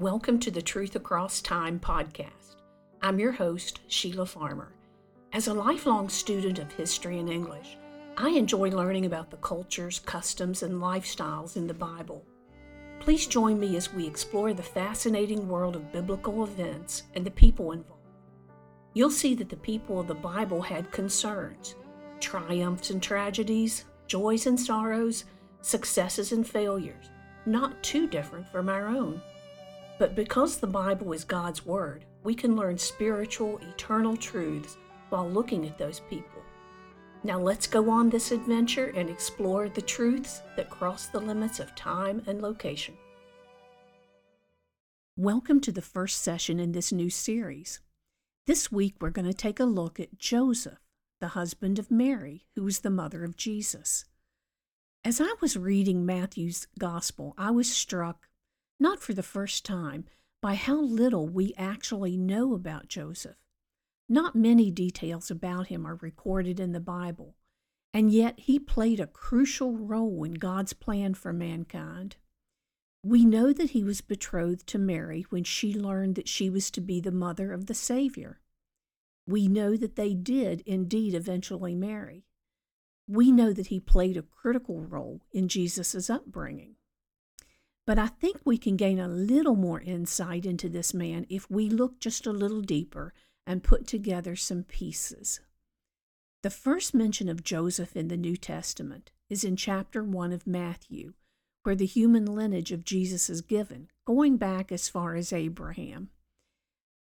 Welcome to the Truth Across Time podcast. I'm your host, Sheila Farmer. As a lifelong student of history and English, I enjoy learning about the cultures, customs, and lifestyles in the Bible. Please join me as we explore the fascinating world of biblical events and the people involved. You'll see that the people of the Bible had concerns, triumphs and tragedies, joys and sorrows, successes and failures, not too different from our own. But because the Bible is God's Word, we can learn spiritual, eternal truths while looking at those people. Now let's go on this adventure and explore the truths that cross the limits of time and location. Welcome to the first session in this new series. This week we're going to take a look at Joseph, the husband of Mary, who was the mother of Jesus. As I was reading Matthew's Gospel, I was struck not for the first time, by how little we actually know about Joseph. Not many details about him are recorded in the Bible, and yet he played a crucial role in God's plan for mankind. We know that he was betrothed to Mary when she learned that she was to be the mother of the Savior. We know that they did indeed eventually marry. We know that he played a critical role in Jesus' upbringing. But I think we can gain a little more insight into this man if we look just a little deeper and put together some pieces. The first mention of Joseph in the New Testament is in chapter 1 of Matthew, where the human lineage of Jesus is given, going back as far as Abraham.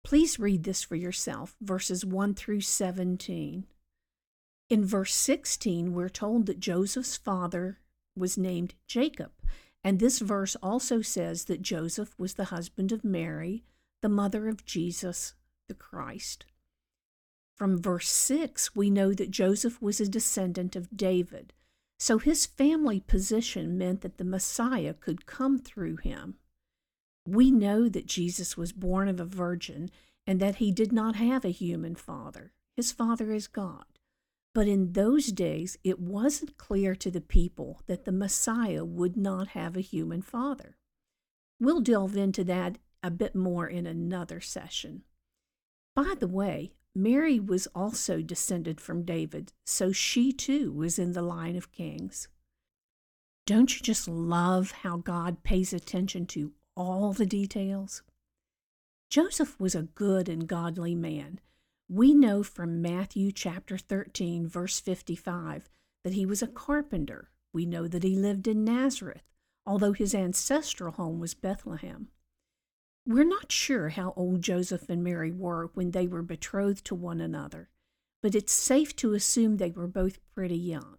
Please read this for yourself, verses 1 through 17. In verse 16, we're told that Joseph's father was named Jacob, and this verse also says that Joseph was the husband of Mary, the mother of Jesus, the Christ. From verse 6, we know that Joseph was a descendant of David, so his family position meant that the Messiah could come through him. We know that Jesus was born of a virgin and that he did not have a human father. His father is God. But in those days, it wasn't clear to the people that the Messiah would not have a human father. We'll delve into that a bit more in another session. By the way, Mary was also descended from David, so she too was in the line of kings. Don't you just love how God pays attention to all the details? Joseph was a good and godly man we know from Matthew chapter 13, verse 55, that he was a carpenter. We know that he lived in Nazareth, although his ancestral home was Bethlehem. We're not sure how old Joseph and Mary were when they were betrothed to one another, but it's safe to assume they were both pretty young.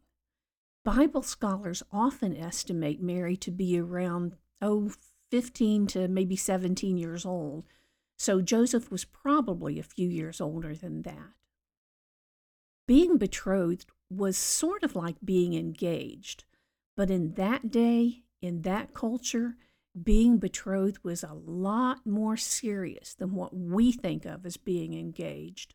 Bible scholars often estimate Mary to be around, oh, 15 to maybe 17 years old, so Joseph was probably a few years older than that. Being betrothed was sort of like being engaged, but in that day, in that culture, being betrothed was a lot more serious than what we think of as being engaged.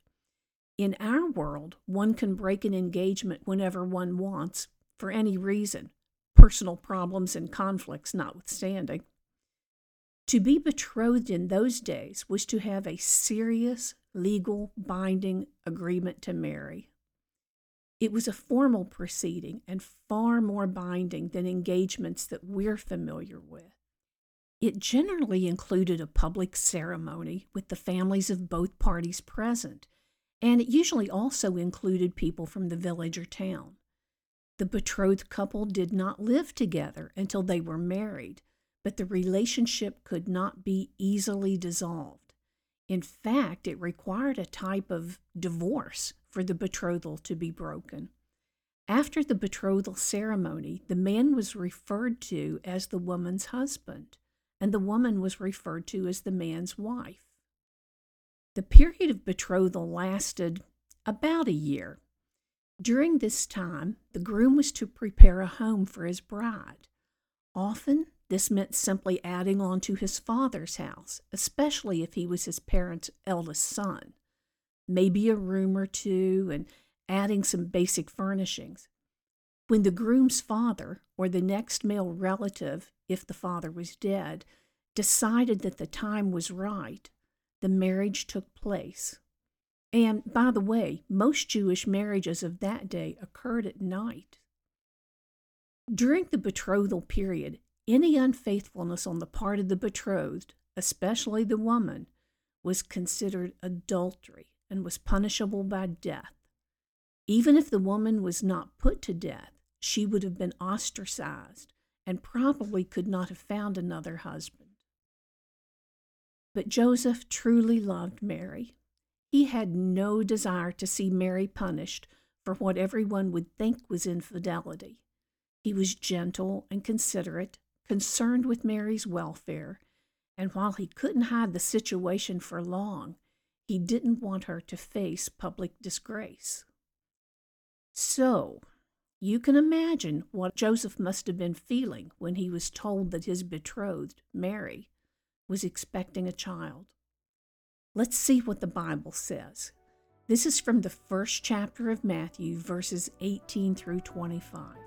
In our world, one can break an engagement whenever one wants, for any reason, personal problems and conflicts notwithstanding. To be betrothed in those days was to have a serious, legal, binding agreement to marry. It was a formal proceeding and far more binding than engagements that we're familiar with. It generally included a public ceremony with the families of both parties present, and it usually also included people from the village or town. The betrothed couple did not live together until they were married, but the relationship could not be easily dissolved. In fact, it required a type of divorce for the betrothal to be broken. After the betrothal ceremony, the man was referred to as the woman's husband, and the woman was referred to as the man's wife. The period of betrothal lasted about a year. During this time, the groom was to prepare a home for his bride. Often, this meant simply adding on to his father's house, especially if he was his parents' eldest son. Maybe a room or two and adding some basic furnishings. When the groom's father, or the next male relative, if the father was dead, decided that the time was right, the marriage took place. And by the way, most Jewish marriages of that day occurred at night. During the betrothal period, any unfaithfulness on the part of the betrothed, especially the woman, was considered adultery and was punishable by death. Even if the woman was not put to death, she would have been ostracized and probably could not have found another husband. But Joseph truly loved Mary. He had no desire to see Mary punished for what everyone would think was infidelity. He was gentle and considerate, concerned with Mary's welfare, and while he couldn't hide the situation for long, he didn't want her to face public disgrace. So, you can imagine what Joseph must have been feeling when he was told that his betrothed, Mary, was expecting a child. Let's see what the Bible says. This is from the first chapter of Matthew, verses 18 through 25.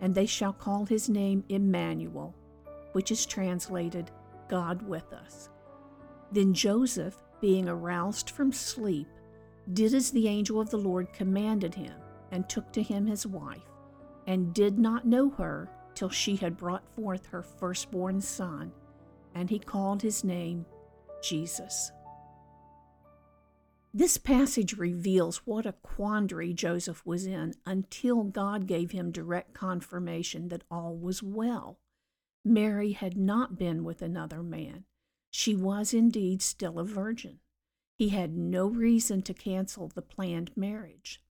and they shall call his name Emmanuel, which is translated, God with us. Then Joseph, being aroused from sleep, did as the angel of the Lord commanded him, and took to him his wife, and did not know her till she had brought forth her firstborn son and he called his name Jesus. This passage reveals what a quandary Joseph was in until God gave him direct confirmation that all was well. Mary had not been with another man. She was indeed still a virgin. He had no reason to cancel the planned marriage.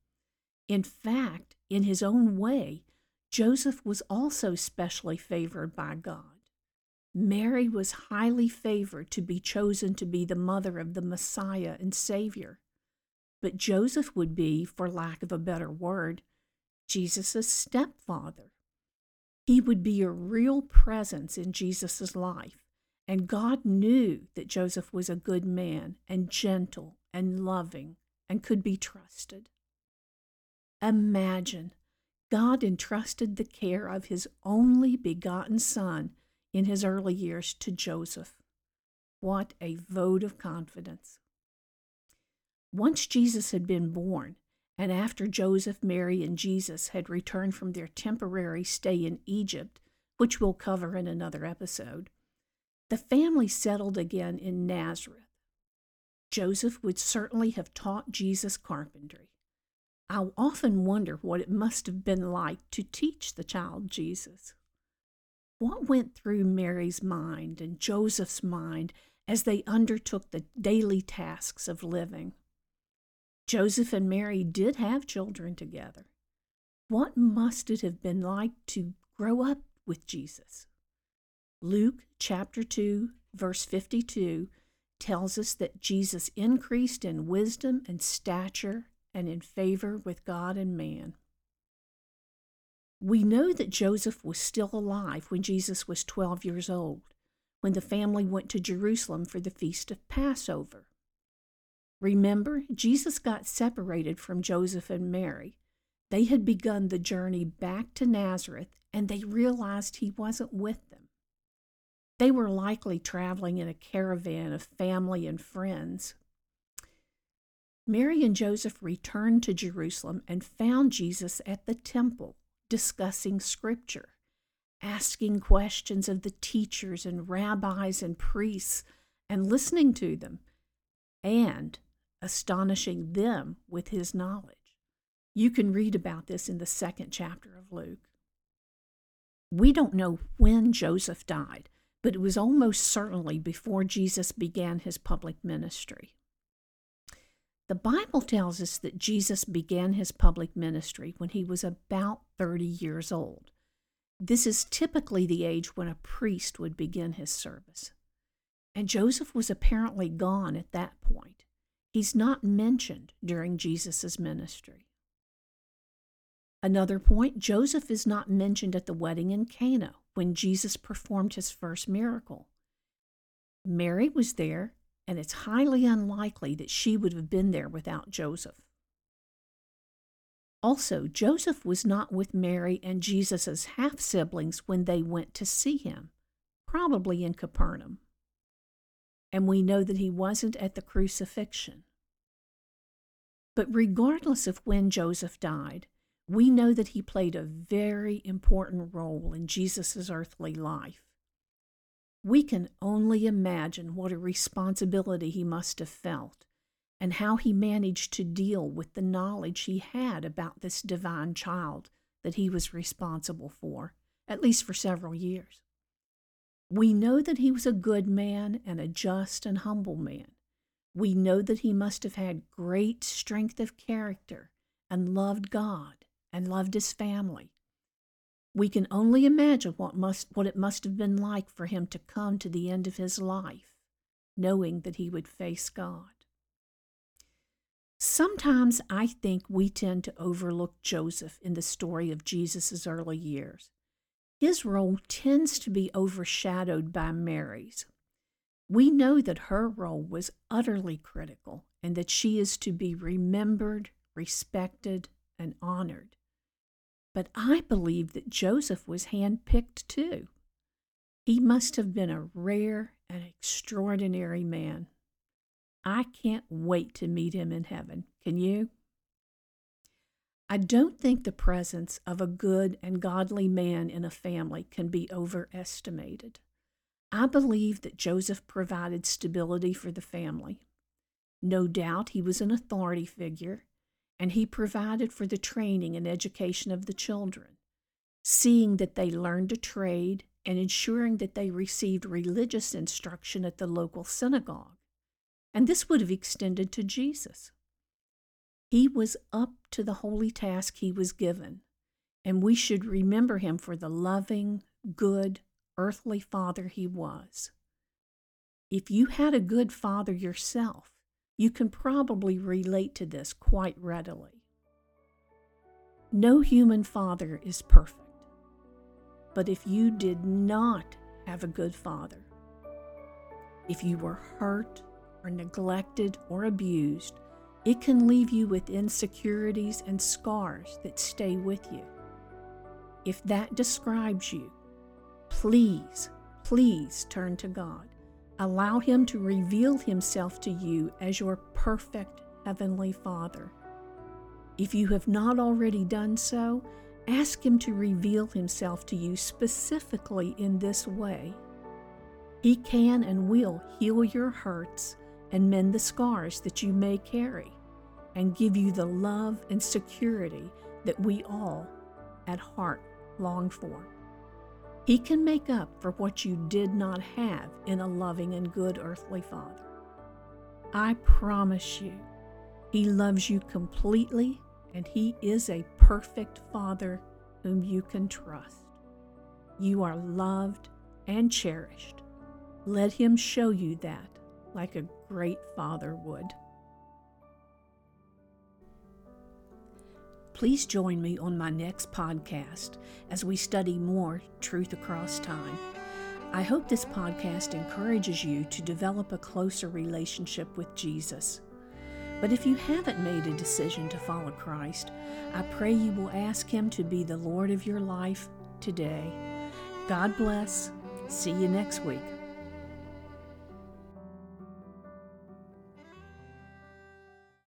In fact, in his own way, Joseph was also specially favored by God. Mary was highly favored to be chosen to be the mother of the Messiah and Savior. But Joseph would be, for lack of a better word, Jesus' stepfather. He would be a real presence in Jesus' life, and God knew that Joseph was a good man and gentle and loving and could be trusted. Imagine God entrusted the care of his only begotten Son in his early years to Joseph. What a vote of confidence. Once Jesus had been born, and after Joseph, Mary, and Jesus had returned from their temporary stay in Egypt, which we'll cover in another episode, the family settled again in Nazareth. Joseph would certainly have taught Jesus carpentry. I often wonder what it must have been like to teach the child Jesus. What went through Mary's mind and Joseph's mind as they undertook the daily tasks of living? Joseph and Mary did have children together. What must it have been like to grow up with Jesus? Luke chapter 2, verse 52 tells us that Jesus increased in wisdom and stature and in favor with God and man. We know that Joseph was still alive when Jesus was 12 years old, when the family went to Jerusalem for the feast of Passover. Remember, Jesus got separated from Joseph and Mary. They had begun the journey back to Nazareth, and they realized he wasn't with them. They were likely traveling in a caravan of family and friends. Mary and Joseph returned to Jerusalem and found Jesus at the temple discussing Scripture, asking questions of the teachers and rabbis and priests and listening to them and astonishing them with his knowledge. You can read about this in the second chapter of Luke. We don't know when Joseph died, but it was almost certainly before Jesus began his public ministry. The Bible tells us that Jesus began his public ministry when he was about 30 years old. This is typically the age when a priest would begin his service. And Joseph was apparently gone at that point. He's not mentioned during Jesus' ministry. Another point Joseph is not mentioned at the wedding in Cana when Jesus performed his first miracle. Mary was there, and it's highly unlikely that she would have been there without Joseph. Also, Joseph was not with Mary and Jesus' half siblings when they went to see him, probably in Capernaum. And we know that he wasn't at the crucifixion. But regardless of when Joseph died, we know that he played a very important role in Jesus' earthly life. We can only imagine what a responsibility he must have felt and how he managed to deal with the knowledge he had about this divine child that he was responsible for, at least for several years. We know that he was a good man and a just and humble man. We know that he must have had great strength of character and loved God and loved his family. We can only imagine what, must, what it must have been like for him to come to the end of his life, knowing that he would face God. Sometimes I think we tend to overlook Joseph in the story of Jesus' early years. His role tends to be overshadowed by Mary's. We know that her role was utterly critical and that she is to be remembered, respected, and honored. But I believe that Joseph was handpicked too. He must have been a rare and extraordinary man. I can't wait to meet him in heaven. Can you? I don't think the presence of a good and godly man in a family can be overestimated. I believe that Joseph provided stability for the family. No doubt he was an authority figure and he provided for the training and education of the children, seeing that they learned a trade and ensuring that they received religious instruction at the local synagogue. And this would have extended to Jesus. He was up to the holy task he was given, and we should remember him for the loving, good, earthly father he was. If you had a good father yourself, you can probably relate to this quite readily. No human father is perfect. But if you did not have a good father, if you were hurt or neglected or abused, it can leave you with insecurities and scars that stay with you. If that describes you, please, please turn to God. Allow Him to reveal Himself to you as your perfect Heavenly Father. If you have not already done so, ask Him to reveal Himself to you specifically in this way. He can and will heal your hurts and mend the scars that you may carry, and give you the love and security that we all at heart long for. He can make up for what you did not have in a loving and good earthly Father. I promise you, He loves you completely, and He is a perfect Father whom you can trust. You are loved and cherished. Let Him show you that like a great Father would. Please join me on my next podcast as we study more truth across time. I hope this podcast encourages you to develop a closer relationship with Jesus. But if you haven't made a decision to follow Christ, I pray you will ask Him to be the Lord of your life today. God bless. See you next week.